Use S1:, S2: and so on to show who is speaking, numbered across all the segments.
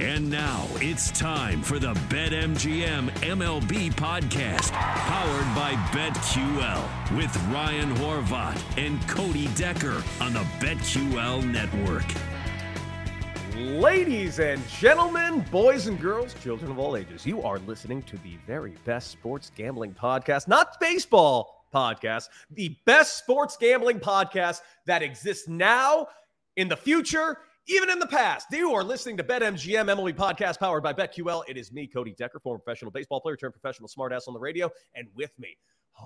S1: And now it's time for the BetMGM MLB podcast, powered by BetQL, with Ryan Horvat and Cody Decker on the BetQL network.
S2: Ladies and gentlemen, boys and girls, children of all ages, you are listening to the very best sports gambling podcast, not baseball podcast, the best sports gambling podcast that exists now, in the future, even in the past. You are listening to BetMGM MLB podcast powered by BetQL. It is me, Cody Decker, former professional baseball player turned professional smartass on the radio, and with me,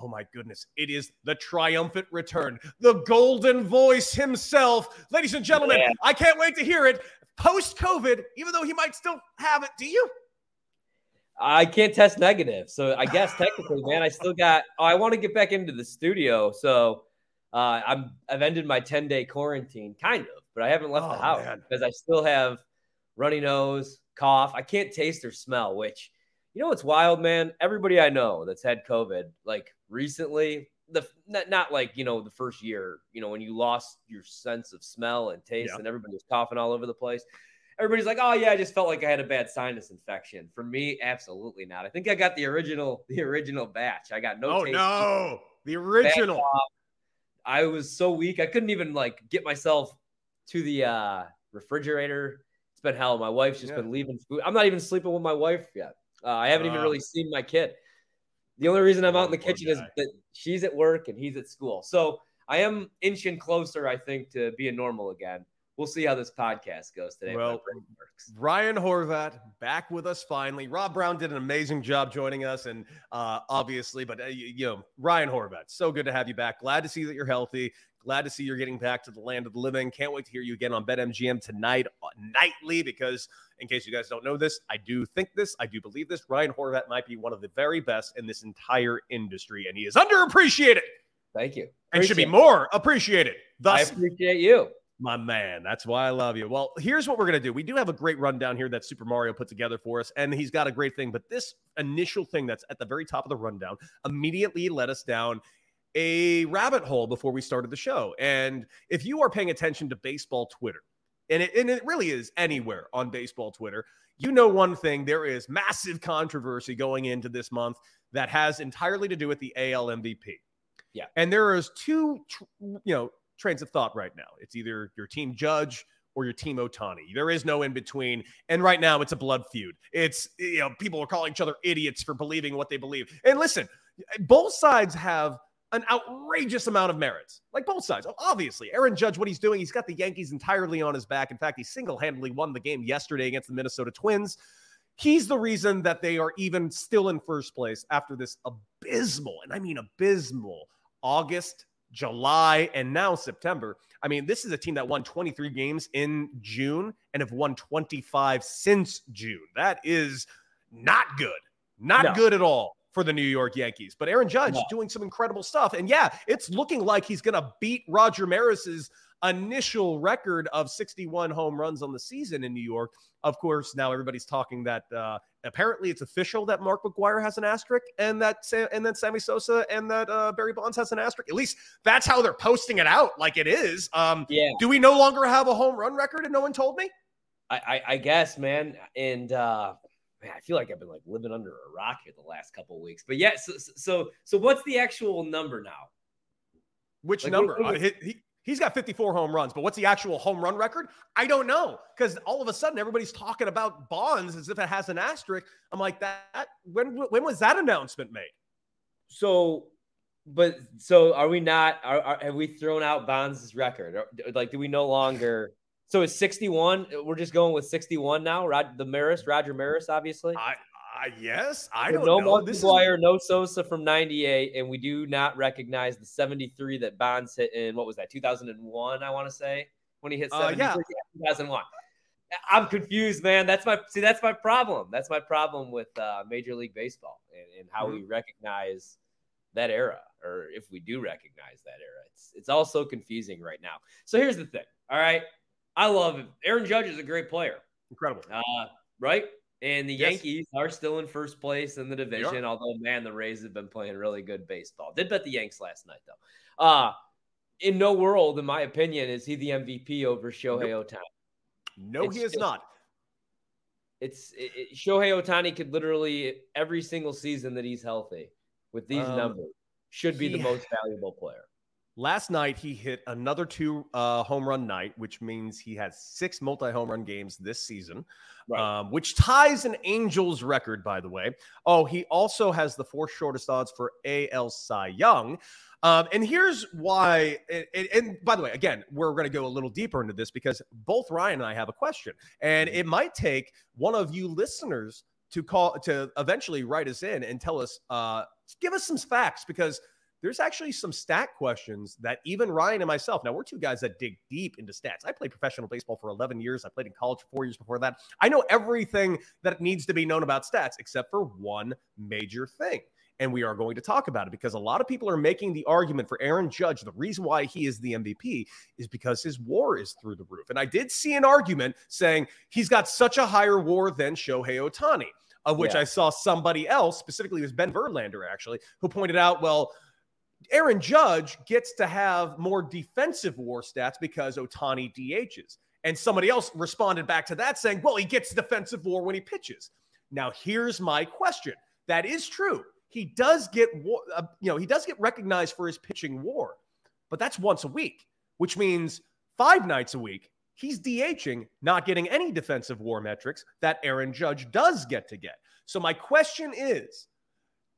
S2: Oh my goodness. It is the triumphant return, the golden voice himself. Ladies and gentlemen,
S3: Yeah.
S2: I can't wait to hear it. Post COVID, even though he might still have it. Do you?
S3: I can't test negative, so I guess technically, man, I still got. Oh, I want to get back into the studio, so uh, I'm I've ended my 10 day quarantine, kind of, but I haven't left the
S2: Oh,
S3: house
S2: man.
S3: because I still have runny nose, cough. I can't taste or smell. Which, you know, what's wild, man. Everybody I know that's had COVID, like recently, the not, not like you know the first year, you know, when you lost your sense of smell and taste,
S2: Yeah.
S3: and everybody was coughing all over the place everybody's like, "Oh yeah, I just felt like I had a bad sinus infection." For me, absolutely not. I think I got the original, the original batch. I got no.
S2: oh, no. The original.
S3: I was so weak, I couldn't even like get myself to the uh, refrigerator. It's been hell. My wife's just
S2: Yeah.
S3: been leaving food. I'm not even sleeping with my wife yet. Uh, I haven't even
S2: Ah.
S3: really seen my kid. The only reason I'm out in the kitchen is that she's at work and he's at school. So I am inching closer, I think, to being normal again. We'll see how this podcast goes today.
S2: Well,
S3: works.
S2: Ryan Horvat back with us finally. Rob Brown did an amazing job joining us, and uh, obviously, but uh, you, you know, Ryan Horvat, so good to have you back. Glad to see that you're healthy. Glad to see you're getting back to the land of the living. Can't wait to hear you again on BetMGM tonight uh, nightly. Because in case you guys don't know this, I do think this, I do believe this. Ryan Horvat might be one of the very best in this entire industry, and he is underappreciated
S3: Thank you.
S2: and should be more appreciated.
S3: I
S2: Thus,
S3: appreciate you.
S2: my man, that's why I love you. Well, here's what we're going to do. We do have a great rundown here that Super Mario put together for us, and he's got a great thing. But this initial thing that's at the very top of the rundown immediately led us down a rabbit hole before we started the show. And if you are paying attention to baseball Twitter, and it, and it really is anywhere on baseball Twitter, you know one thing there is massive controversy going into this month that has entirely to do with the AL MVP.
S3: Yeah.
S2: And there is two, tr- you know, trains of thought right now. It's either your team Judge or your team Ohtani. There is no in between. And right now it's a blood feud. It's, you know, people are calling each other idiots for believing what they believe. And listen, both sides have an outrageous amount of merits. Like both sides. Obviously, Aaron Judge, what he's doing, he's got the Yankees entirely on his back. In fact, he single handedly won the game yesterday against the Minnesota Twins. He's the reason that they are even still in first place after this abysmal, and I mean abysmal, August, July, and now September. I mean, this is a team that won 23 games in June and have won 25 since June. That is not good. Not
S3: No.
S2: good at all for the New York Yankees. But Aaron Judge doing some incredible stuff. And yeah, it's looking like he's going to beat Roger Maris's initial record of 61 home runs on the season in New York. Of course, now everybody's talking that uh, apparently it's official that Mark McGwire has an asterisk and that Sa- and that Sammy Sosa and that uh, Barry Bonds has an asterisk. At least that's how they're posting it out, like it is. Um,
S3: Yeah,
S2: do we no longer have a home run record and no one told me?
S3: I, I, I guess, man. And uh, man, I feel like I've been like living under a rock here the last couple of weeks. But yeah, so so so what's the actual number now?
S2: Which
S3: Like,
S2: number?
S3: what-
S2: Uh, he, he, he's got 54 home runs, but what's the actual home run record? I don't know because all of a sudden everybody's talking about Bonds as if it has an asterisk. I'm like, that when when was that announcement made?
S3: So, but so are we not? Are, are have we thrown out Bonds' record? Or, like, do we no longer? So it's 61. We're just going with 61 now. Rod, the Maris, Roger Maris, obviously.
S2: I, I yes, I
S3: So
S2: don't
S3: no
S2: know.
S3: Mark
S2: This is-
S3: no Sosa from 98, and we do not recognize the 73 that Bonds hit in what was that 2001? I want to say when he hit
S2: Uh,
S3: 73,
S2: yeah.
S3: 2001. I'm confused, man. That's my see. That's my problem. That's my problem with uh, Major League Baseball and, and how we recognize that era, or if we do recognize that era. It's it's all so confusing right now. So here's the thing. All right, I love him. Aaron Judge is a great player
S2: incredible.
S3: uh, right? And the
S2: Yes.
S3: Yankees are still in first place in the division, although man, the Rays have been playing really good baseball. Did bet the Yanks last night though. Uh in no world, in my opinion, is he the MVP over Shohei Ohtani.
S2: No,
S3: It's
S2: he is
S3: just-
S2: not.
S3: It's it, it- Shohei Ohtani could literally every single season that he's healthy with these
S2: Um,
S3: numbers should be the most valuable player.
S2: Last night he hit another two uh, home run night, which means he has six multi home run games this season,
S3: Right.
S2: um, which ties an Angels record, by the way. Oh, he also has the fourth shortest odds for AL Cy Young. Um, and here's why. And, and- and by the way, again, we're going to go a little deeper into this because both Ryan and I have a question, and it might take one of you listeners to call to eventually write us in and tell us, uh, give us some facts because there's actually some stat questions that even Ryan and myself, now we're two guys that dig deep into stats. I played professional baseball for 11 years. I played in college for four years before that. I know everything that needs to be known about stats except for one major thing. And we are going to talk about it because a lot of people are making the argument for Aaron Judge. The reason why he is the MVP is because his war is through the roof. And I did see an argument saying he's got such a higher war than Shohei Ohtani, of which
S3: Yeah.
S2: I saw somebody else, specifically it was Ben Verlander actually, who pointed out, well, Aaron Judge gets to have more defensive war stats because Ohtani DHs. And somebody else responded back to that saying, well, he gets defensive war when he pitches. Now, here's my question. That is true. He does get, wa- uh, you know, he does get recognized for his pitching war, but that's once a week, which means five nights a week, he's DHing, not getting any defensive war metrics that Aaron Judge does get to get. So my question is,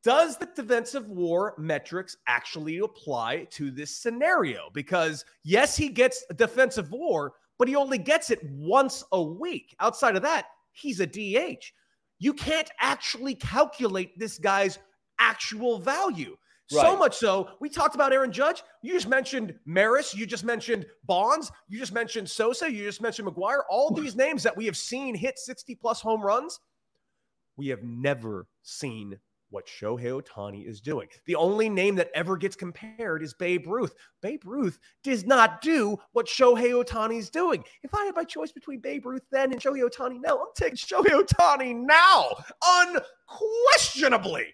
S2: does the defensive war metrics actually apply to this scenario? Because yes, he gets defensive war, but he only gets it once a week. Outside of that, he's a DH. You can't actually calculate this guy's actual value. So much so, we talked about Aaron Judge. You just mentioned Maris. You just mentioned Bonds. You just mentioned Sosa. You just mentioned McGwire. All these names that we have seen hit 60 plus home runs. We have never seen what Shohei Ohtani is doing. The only name that ever gets compared is Babe Ruth. Babe Ruth does not do what Shohei Ohtani is doing. If I had my choice between Babe Ruth then and Shohei Ohtani now, I'm taking Shohei Ohtani now, unquestionably.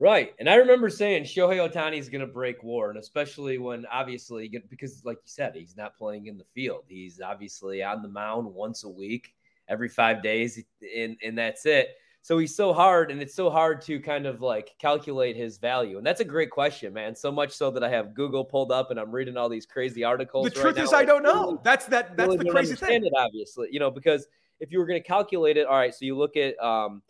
S3: Right. And I remember saying Shohei Ohtani is going to break war, and especially when obviously, because like you said, he's not playing in the field. He's obviously on the mound once a week, every five days, and, and that's it. So he's so hard, and it's so hard to kind of like calculate his value. And that's a great question, man. So much so that I have Google pulled up and I'm reading all these crazy articles.
S2: The
S3: right
S2: truth is,
S3: now.
S2: I don't
S3: really-
S2: know. That's that. That's
S3: really
S2: the crazy
S3: understand
S2: thing.
S3: It, obviously, you know, because if you were going to calculate it, all right. So you look at um,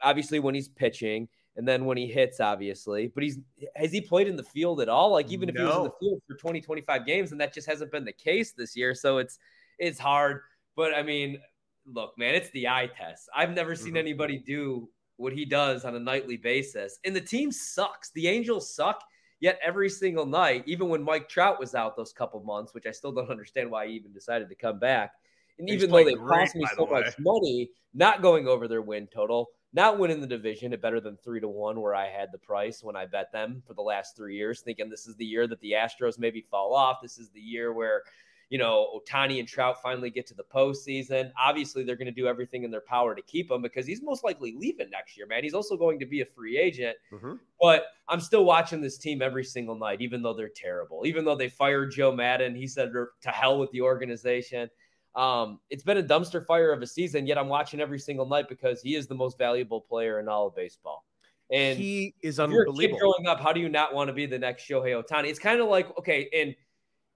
S3: obviously when he's pitching, and then when he hits, obviously. But he's has he played in the field at all? Like even if he was in the field for 20, 25 games, and that just hasn't been the case this year. So it's it's hard. But I mean, look, man, it's the eye test. I've never seen
S2: Mhm.
S3: anybody do what he does on a nightly basis. And the team sucks. The Angels suck. Yet every single night, even when Mike Trout was out those couple months, which I still don't understand why he even decided to come back. And
S2: He's
S3: even though they
S2: great,
S3: cost me so
S2: way.
S3: much money, not going over their win total, not winning the division at better than three to one, where I had the price when I bet them for the last three years, thinking this is the year that the Astros maybe fall off. This is the year where, you know, Ohtani and Trout finally get to the postseason. Obviously, they're going to do everything in their power to keep him because he's most likely leaving next year, man. He's also going to be a free agent.
S2: Mhm.
S3: But I'm still watching this team every single night, even though they're terrible. Even though they fired Joe Maddon, he said to hell with the organization. Um, it's been a dumpster fire of a season, yet I'm watching every single night because he is the most valuable player in all of baseball. And
S2: he is
S3: if you're a kid
S2: unbelievable.
S3: growing up, how do you not want to be the next Shohei Ohtani? It's kind of like okay, and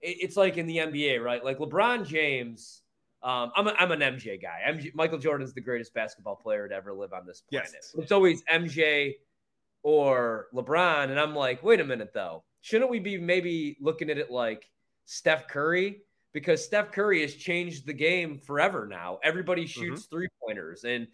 S3: it's like in the NBA, right? Like LeBron James. Um, I'm, a, I'm an MJ guy. MJ, Michael Jordan's the greatest basketball player to ever live on this planet.
S2: Yes.
S3: It's always MJ or LeBron, and I'm like, wait a minute though, shouldn't we be maybe looking at it like Steph Curry? because Steph Curry has changed the game forever now. Everybody shoots mm-hmm. three pointers. And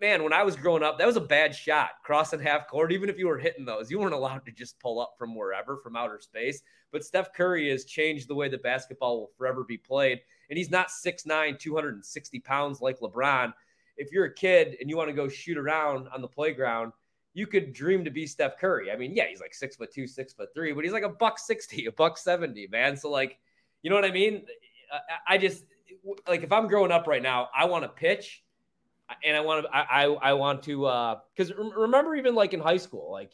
S3: man, when I was growing up, that was a bad shot crossing half court. Even if you were hitting those, you weren't allowed to just pull up from wherever, from outer space. But Steph Curry has changed the way that basketball will forever be played. And he's not 6'9, 260 pounds like LeBron. If you're a kid and you want to go shoot around on the playground, you could dream to be Steph Curry. I mean, yeah, he's like six foot two, six foot three, but he's like a buck 60, a buck 70, man. So, like, you know what I mean? I just like if I'm growing up right now, I want to pitch and I want to, I, I, want to, uh, cause remember even like in high school, like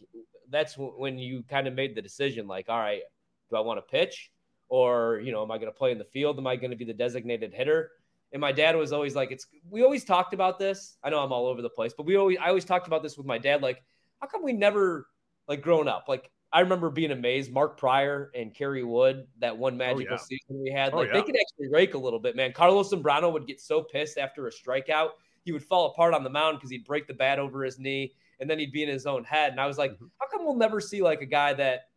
S3: that's when you kind of made the decision, like, all right, do I want to pitch or, you know, am I going to play in the field? Am I going to be the designated hitter? And my dad was always like, it's, we always talked about this. I know I'm all over the place, but we always, I always talked about this with my dad. Like, how come we never like growing up? Like, I remember being amazed. Mark Prior and Kerry Wood, that one magical oh, yeah. season we had, like oh, yeah. they could actually rake a little bit, man. Carlos Zambrano would get so pissed after a strikeout he would fall apart on the mound because he'd break the bat over his knee and then he'd be in his own head. And I was like, mm-hmm. how come we'll never see like a guy that,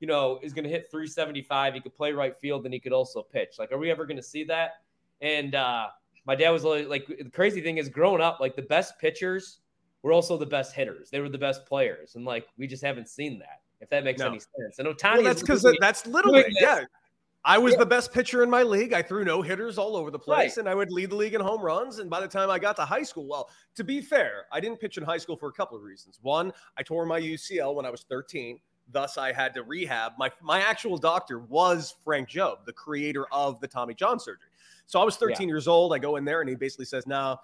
S3: you know, is going to hit 375? He could play right field and he could also pitch. Like, are we ever going to see that? And uh, my dad was like, the crazy thing is growing up, like the best pitchers were also the best hitters. They were the best players. And like, we just haven't seen that, if that makes no. any sense. And Ohtani,
S2: well, that's because that's literally, yeah. I was yeah. the best pitcher in my league. I threw no hitters all over the place, right. and I would lead the league in home runs. And by the time I got to high school, well, to be fair, I didn't pitch in high school for a couple of reasons. One, I tore my UCL when I was 13. Thus, I had to rehab. My my actual doctor was Frank Jobe, the creator of the Tommy John surgery. So I was 13 yeah. years old. I go in there, and he basically says, "No,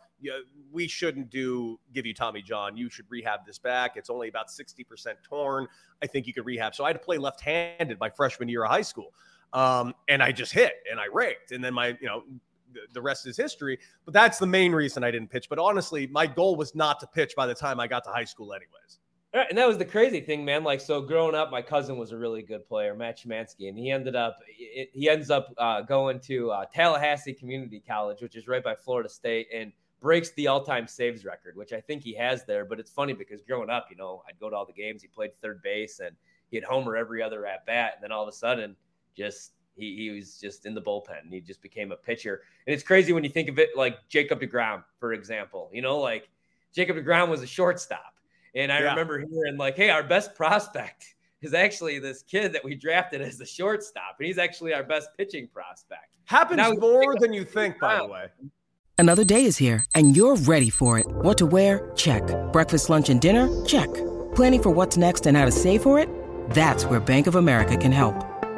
S2: we shouldn't do give you Tommy John. You should rehab this back. It's only about 60% torn. I think you could rehab." So I had to play left-handed my freshman year of high school. Um, and I just hit and I raked. And then my, you know, the rest is history. But that's the main reason I didn't pitch. But honestly, my goal was not to pitch by the time I got to high school, anyways.
S3: Right, And that was the crazy thing, man. Like, so growing up, my cousin was a really good player, Matt Shemansky, and he ended up he ends up uh, going to uh, Tallahassee Community College, which is right by Florida State, and breaks the all-time saves record, which I think he has there. But it's funny because growing up, you know, I'd go to all the games. He played third base, and he had homer every other at bat, and then all of a sudden just he, he was just in the bullpen. He just became a pitcher. And it's crazy when you think of it like Jacob DeGrom, for example. You know, like Jacob DeGrom was a shortstop. And I yeah. remember hearing like, hey, our best prospect is actually this kid that we drafted as the shortstop. And he's actually our best pitching prospect.
S2: Happens more than you think, by the way.
S4: Another day is here and you're ready for it. What to wear? Check. Breakfast, lunch, and dinner? Check. Planning for what's next and how to save for it? That's where Bank of America can help.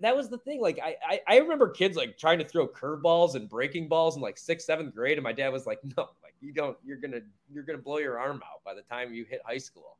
S3: That was the thing. Like I, I, I remember kids like trying to throw curveballs and breaking balls in like sixth, seventh grade. And my dad was like, no, like you don't you're gonna you're gonna blow your arm out by the time you hit high school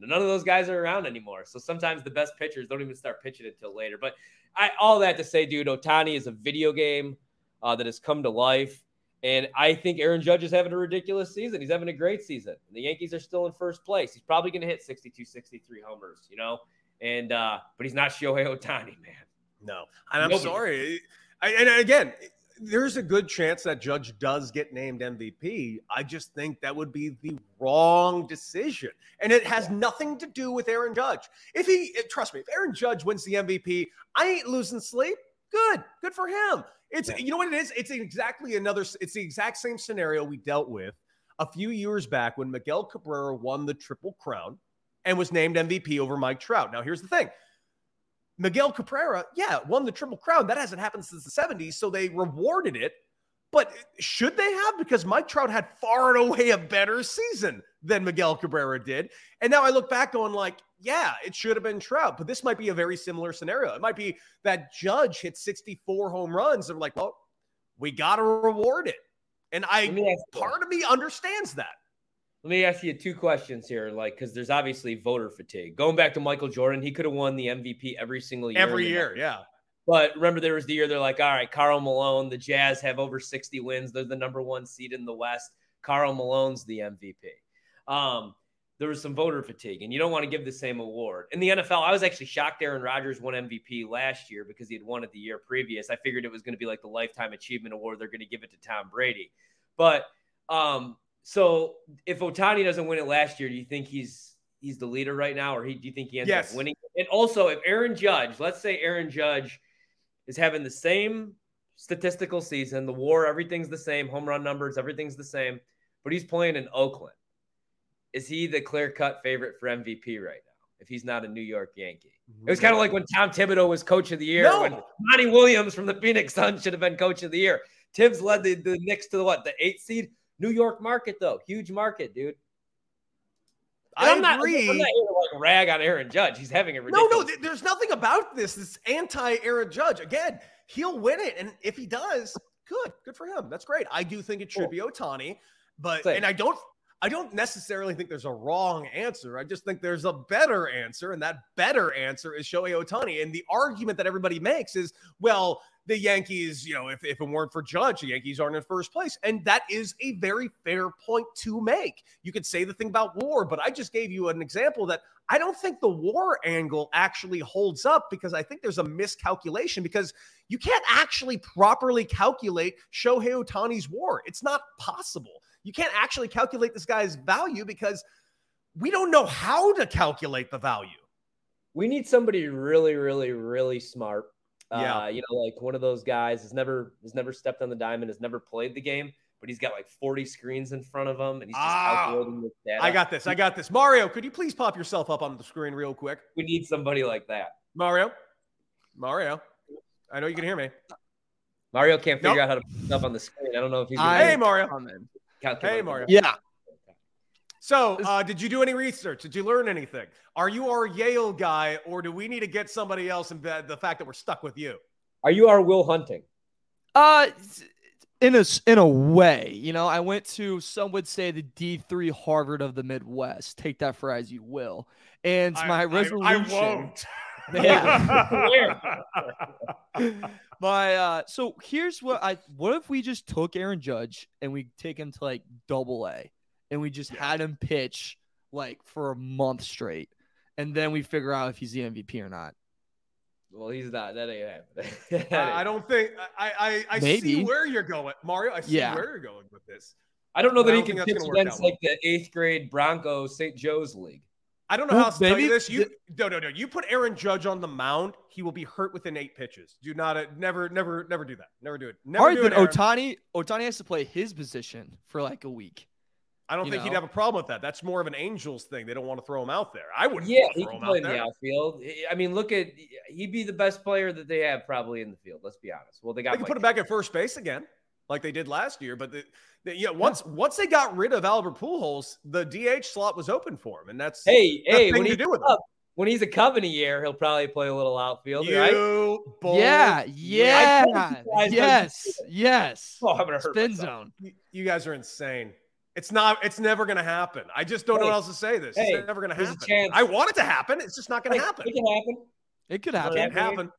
S3: and none of those guys are around anymore so sometimes the best pitchers don't even start pitching until later but i all that to say dude Ohtani is a video game uh, that has come to life and i think aaron judge is having a ridiculous season he's having a great season the yankees are still in first place he's probably going to hit 62 63 homers you know and uh but he's not shohei ohtani man
S2: no and i'm Nobody. sorry I, and again there's a good chance that Judge does get named MVP. I just think that would be the wrong decision. And it has nothing to do with Aaron Judge. If he, trust me, if Aaron Judge wins the MVP, I ain't losing sleep. Good. Good for him. It's, yeah. you know what it is? It's exactly another, it's the exact same scenario we dealt with a few years back when Miguel Cabrera won the Triple Crown and was named MVP over Mike Trout. Now, here's the thing Miguel Cabrera, yeah, won the Triple Crown. That hasn't happened since the 70s, so they rewarded it. But should they have? Because Mike Trout had far and away a better season than Miguel Cabrera did. And now I look back going like, yeah, it should have been Trout, but this might be a very similar scenario. It might be that Judge hit 64 home runs and like, well, we got to reward it. And I part of me understands that.
S3: Let me ask you two questions here, like because there's obviously voter fatigue. Going back to Michael Jordan, he could have won the MVP every single year.
S2: Every year, yeah.
S3: But remember, there was the year they're like, all right, Karl Malone, the Jazz have over 60 wins. They're the number one seed in the West. Karl Malone's the MVP. Um, there was some voter fatigue, and you don't want to give the same award. In the NFL, I was actually shocked Aaron Rodgers won MVP last year because he had won it the year previous. I figured it was going to be like the lifetime achievement award. They're going to give it to Tom Brady. But um, so if Ohtani doesn't win it last year, do you think he's he's the leader right now, or he, do you think he ends
S2: Yes.
S3: up winning? And also, if Aaron Judge, let's say Aaron Judge is having the same statistical season, the WAR, everything's the same, home run numbers, everything's the same, but he's playing in Oakland. Is he the clear cut favorite for MVP right now? If he's not a New York Yankee, it was kind of like when Tom Thibodeau was coach of the year.
S2: No.
S3: When Monty Williams from the Phoenix Suns should have been coach of the year. Thibs led the, the Knicks to the what? The eighth seed. New York market though, huge market, dude.
S2: I
S3: I'm not,
S2: agree.
S3: I'm not here to like rag on Aaron Judge. He's having a
S2: No,
S3: ridiculous.
S2: no, th- there's nothing about this. This anti Aaron Judge. Again, he'll win it. And if he does, good. Good for him. That's great. I do think it should
S3: Cool.
S2: be Ohtani, but
S3: Same.
S2: and I don't I don't necessarily think there's a wrong answer. I just think there's a better answer, and that better answer is Shohei Ohtani. And the argument that everybody makes is, well, the Yankees, you know, if, if it weren't for Judge, the Yankees aren't in first place. And that is a very fair point to make. You could say the thing about war, but I just gave you an example that I don't think the war angle actually holds up because I think there's a miscalculation because you can't actually properly calculate Shohei Ohtani's war. It's not possible. You can't actually calculate this guy's value because we don't know how to calculate the value.
S3: we need somebody really, really, really smart.
S2: Yeah.
S3: Uh, you know, like one of those guys has never has never stepped on the diamond, has never played the game, but he's got like 40 screens in front of him and he's just
S2: Ah,
S3: calculating this data.
S2: I got this. I got this. Mario, could you please pop yourself up on the screen real quick?
S3: we need somebody like that.
S2: Mario, Mario, I know you can hear me.
S3: Mario can't figure
S2: Nope.
S3: out how to put stuff on the screen. I don't know if he's
S5: I-
S2: Hey, Mario.
S5: Comment.
S3: calculate
S2: Hey, Mario.
S5: Yeah.
S2: So, uh, did you do any research? Did you learn anything? Are you our Yale guy, or do we need to get somebody else and the fact that we're stuck with you?
S3: Are you our Will Hunting?
S5: Uh, in a s- in a way, you know, I went to some would say the D three Harvard of the Midwest. Take that for as you will. And my resolution. I, I won't. Yeah. my uh so here's what I what if we just took Aaron Judge and we take him to like double A and we just had him pitch like for a month straight and then we figure out if he's the MVP or not.
S3: Well, he's not. That ain't happening. That
S2: I
S3: ain't-
S2: I don't think I I, I see where you're going, Mario. I see
S5: Yeah.
S2: where you're going with this.
S3: I don't know that he
S2: don't
S3: can pitch
S2: that's gonna work
S3: against
S2: out
S3: like the eighth grade Broncos St. Joe's League.
S2: I don't know
S5: Well,
S2: how else to tell you this. You no no no. You put Aaron Judge on the mound, he will be hurt within eight pitches. Do not uh, never never never do that. Never do it. Never
S5: All right,
S2: do
S5: then Ohtani Ohtani has to play his position for like a week.
S2: I don't
S5: you
S2: think he'd have a problem with that. That's more of an Angels thing. They don't want to throw him out there. I wouldn't.
S3: Yeah,
S2: wanna
S3: he
S2: throw
S3: can
S2: him
S3: play
S2: out
S3: in the outfield. I mean, look at he'd be the best player that they have probably in the field. Let's be honest. Well, they got
S2: They can
S3: Mike
S2: put him back at first base again, like they did last year. But the, the, yeah, once once they got rid of Albert Pujols, the DH slot was open for him, and that's
S3: Hey,
S2: the
S3: hey,
S2: thing
S3: when
S2: to
S3: he's
S2: do with him.
S3: up, when he's a Cub in a year, he'll probably play a little outfield,
S2: You
S3: right?
S2: bold-
S5: yeah, yeah, yes, yes.
S3: Oh, I'm gonna hurt
S5: Spin
S3: myself.
S5: zone.
S2: You, you guys are insane. It's not. It's never going to happen. I just don't know
S3: Hey,
S2: what else to say. This.
S3: hey,
S2: it's never going to
S3: there's a
S2: happen.
S3: chance.
S2: I want it to happen. It's just not going
S3: Hey,
S2: to happen.
S3: It can happen.
S5: It could
S2: It
S5: happen.
S2: can't happen.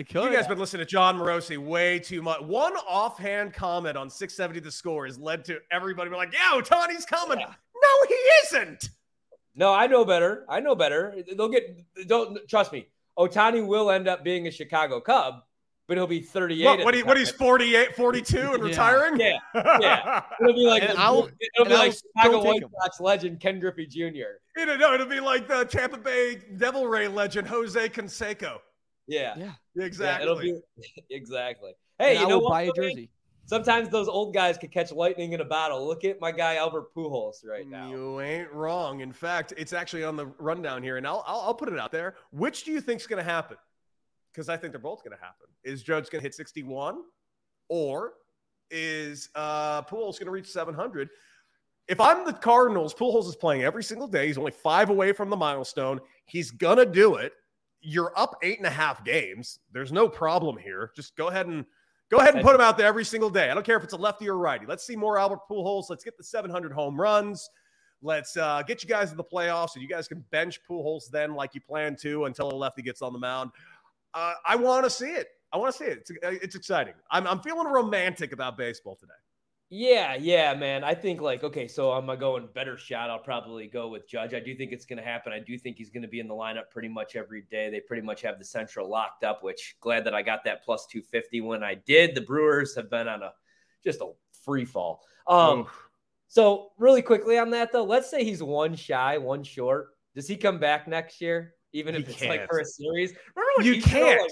S5: It could.
S2: You guys been listening to Jon Morosi way too much. One offhand comment on 670 The Score has led to everybody being like, "Yeah, Ohtani's coming."
S3: Yeah.
S2: No, he isn't.
S3: No, I know better. I know better. They'll get. Don't trust me. Ohtani will end up being a Chicago Cub, but he'll be 38.
S2: What, what, he, what he's 48, 42 and
S5: Yeah.
S2: retiring?
S3: Yeah, yeah. It'll be like
S5: And
S3: the-
S5: I'll-
S3: it'll be like
S5: I'll
S3: Chicago
S5: still take
S3: White
S5: him.
S3: Sox legend Ken Griffey Jr.
S2: It'll, no, it'll be like the Tampa Bay Devil Ray legend Jose Canseco.
S3: Yeah,
S5: Yeah.
S3: Yeah,
S2: Exactly.
S3: it'll be exactly. Hey,
S5: And
S3: you
S5: I
S3: know
S5: will
S3: what?
S5: buy a jersey.
S3: Sometimes those old guys could catch lightning in a bottle. Look at my guy Albert Pujols right now.
S2: You ain't wrong. In fact, it's actually on the rundown here, and I'll, I'll, I'll put it out there. Which do you think's going to happen? Because I think they're both going to happen. Is Judge going to hit 61, or is uh, Pujols going to reach 700? If I'm the Cardinals, Pujols is playing every single day. He's only five away from the milestone. He's going to do it. You're up eight and a half games. There's no problem here. Just go ahead and go ahead and put him out there every single day. I don't care if it's a lefty or righty. Let's see more Albert Pujols. Let's get the 700 home runs. Let's uh, get you guys in the playoffs, and you guys can bench Pujols then, like you plan to, until a lefty gets on the mound. Uh, I want to see it. I want to see it. It's, it's exciting. I'm, I'm feeling romantic about baseball today.
S3: Yeah, yeah, man. I think like okay, so I'm going better shot. I'll probably go with Judge. I do think it's gonna happen. I do think he's gonna be in the lineup pretty much every day. They pretty much have the Central locked up. Which glad that I got that plus two fifty when I did. The Brewers have been on a just a free fall. Um, so really quickly on that though, let's say he's one shy, one short. Does he come back next year, even if it's like
S2: can't.
S3: for a series? Remember when
S2: You can't.
S3: like,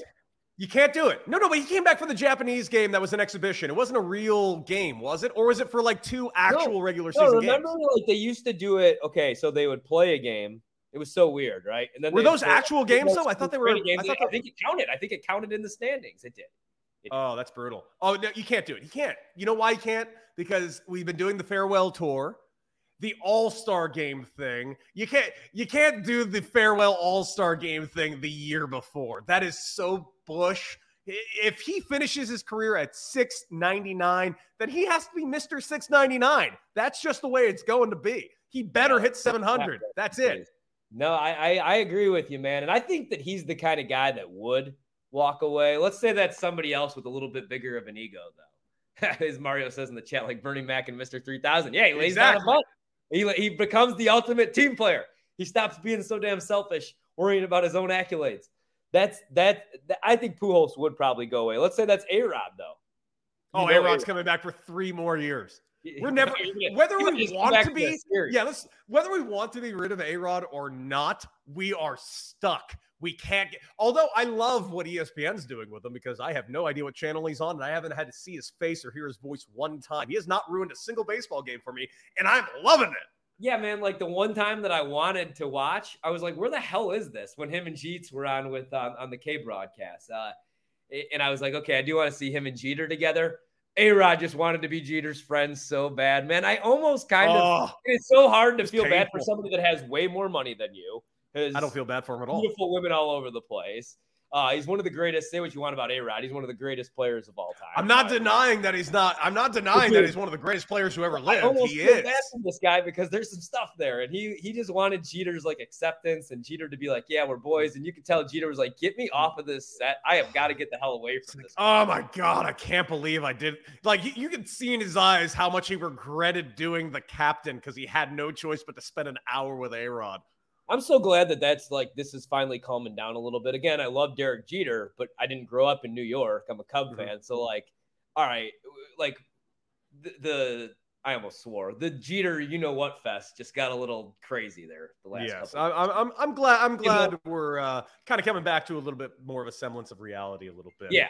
S2: You can't do it. No, no, but he came back for the Japanese game that was an exhibition. It wasn't a real game, was it? Or was it for like two actual regular
S3: No,
S2: season
S3: remember
S2: games?
S3: like they used to do it. Okay, so they would play a game. It was so weird, right? And then
S2: Were those
S3: play-
S2: actual games, though? I thought they were-
S3: games.
S2: I thought
S3: I think it counted. I think it counted in the standings. It did.
S2: Oh, that's brutal. Oh, no, you can't do it. You can't. You know why you can't? Because we've been doing the farewell tour, the All-Star game thing. You can't you can't do the farewell All-Star game thing the year before. That is so bush. If he finishes his career at 699, then he has to be Mr. 699. That's just the way it's going to be. He better hit 700. That's it.
S3: No, I, I I agree with you, man. And I think that he's the kind of guy that would walk away. Let's say that's somebody else with a little bit bigger of an ego, though. As Mario says in the chat, like Bernie Mac and Mr. 3000. Yeah, he lays down a
S2: Exactly.
S3: He, he becomes the ultimate team player. He stops being so damn selfish, worrying about his own accolades. That's that. that- I think Pujols would probably go away. Let's say that's A Rod, though.
S2: Oh,
S3: You know
S2: A-Rod's coming back for three more years. We're never
S3: he
S2: whether we want to be yeah, let's whether we want to be rid of A Rod or not, we are stuck. We can't get although I love what ESPN's doing with him because I have no idea what channel he's on and I haven't had to see his face or hear his voice one time. He has not ruined a single baseball game for me, and I'm loving it.
S3: Yeah, man. Like the one time that I wanted to watch, I was like, "Where the hell is this?" When him and Jeets were on with um, on the K broadcast, uh, and I was like, "Okay, I do want to see him and Jeter together." A Rod just wanted to be Jeter's friend so bad, man. I almost kind of.
S2: Oh,
S3: It's so hard to feel bad for somebody that has way more money than you.
S2: I don't feel bad for him at all.
S3: beautiful women all over the place. Uh, he's one of the greatest. Say what you want about A Rod. He's one of the greatest players of all time.
S2: I'm not denying that he's not. I'm not denying that he's one of the greatest players who ever
S3: I
S2: lived.
S3: almost
S2: He is.
S3: this guy because there's some stuff there, and he he just wanted Jeter's like acceptance and Jeter to be like, "Yeah, we're boys," and you could tell Jeter was like, "Get me off of this set. I have got to get the hell away from this."
S2: Oh my god, I can't believe I did. Like you, you could see in his eyes how much he regretted doing the captain because he had no choice but to spend an hour with A Rod.
S3: I'm so glad that that's like this is finally calming down a little bit. Again, I love Derek Jeter, but I didn't grow up in New York. I'm a Cub
S2: Mhm.
S3: fan, so like, all right, like the, the I almost swore the Jeter, you know what fest just got a little crazy there the last
S2: Yes,
S3: couple.
S2: I'm, I'm, I'm glad. I'm glad we're uh, kind of coming back to a little bit more of a semblance of reality, a little bit.
S3: yeah,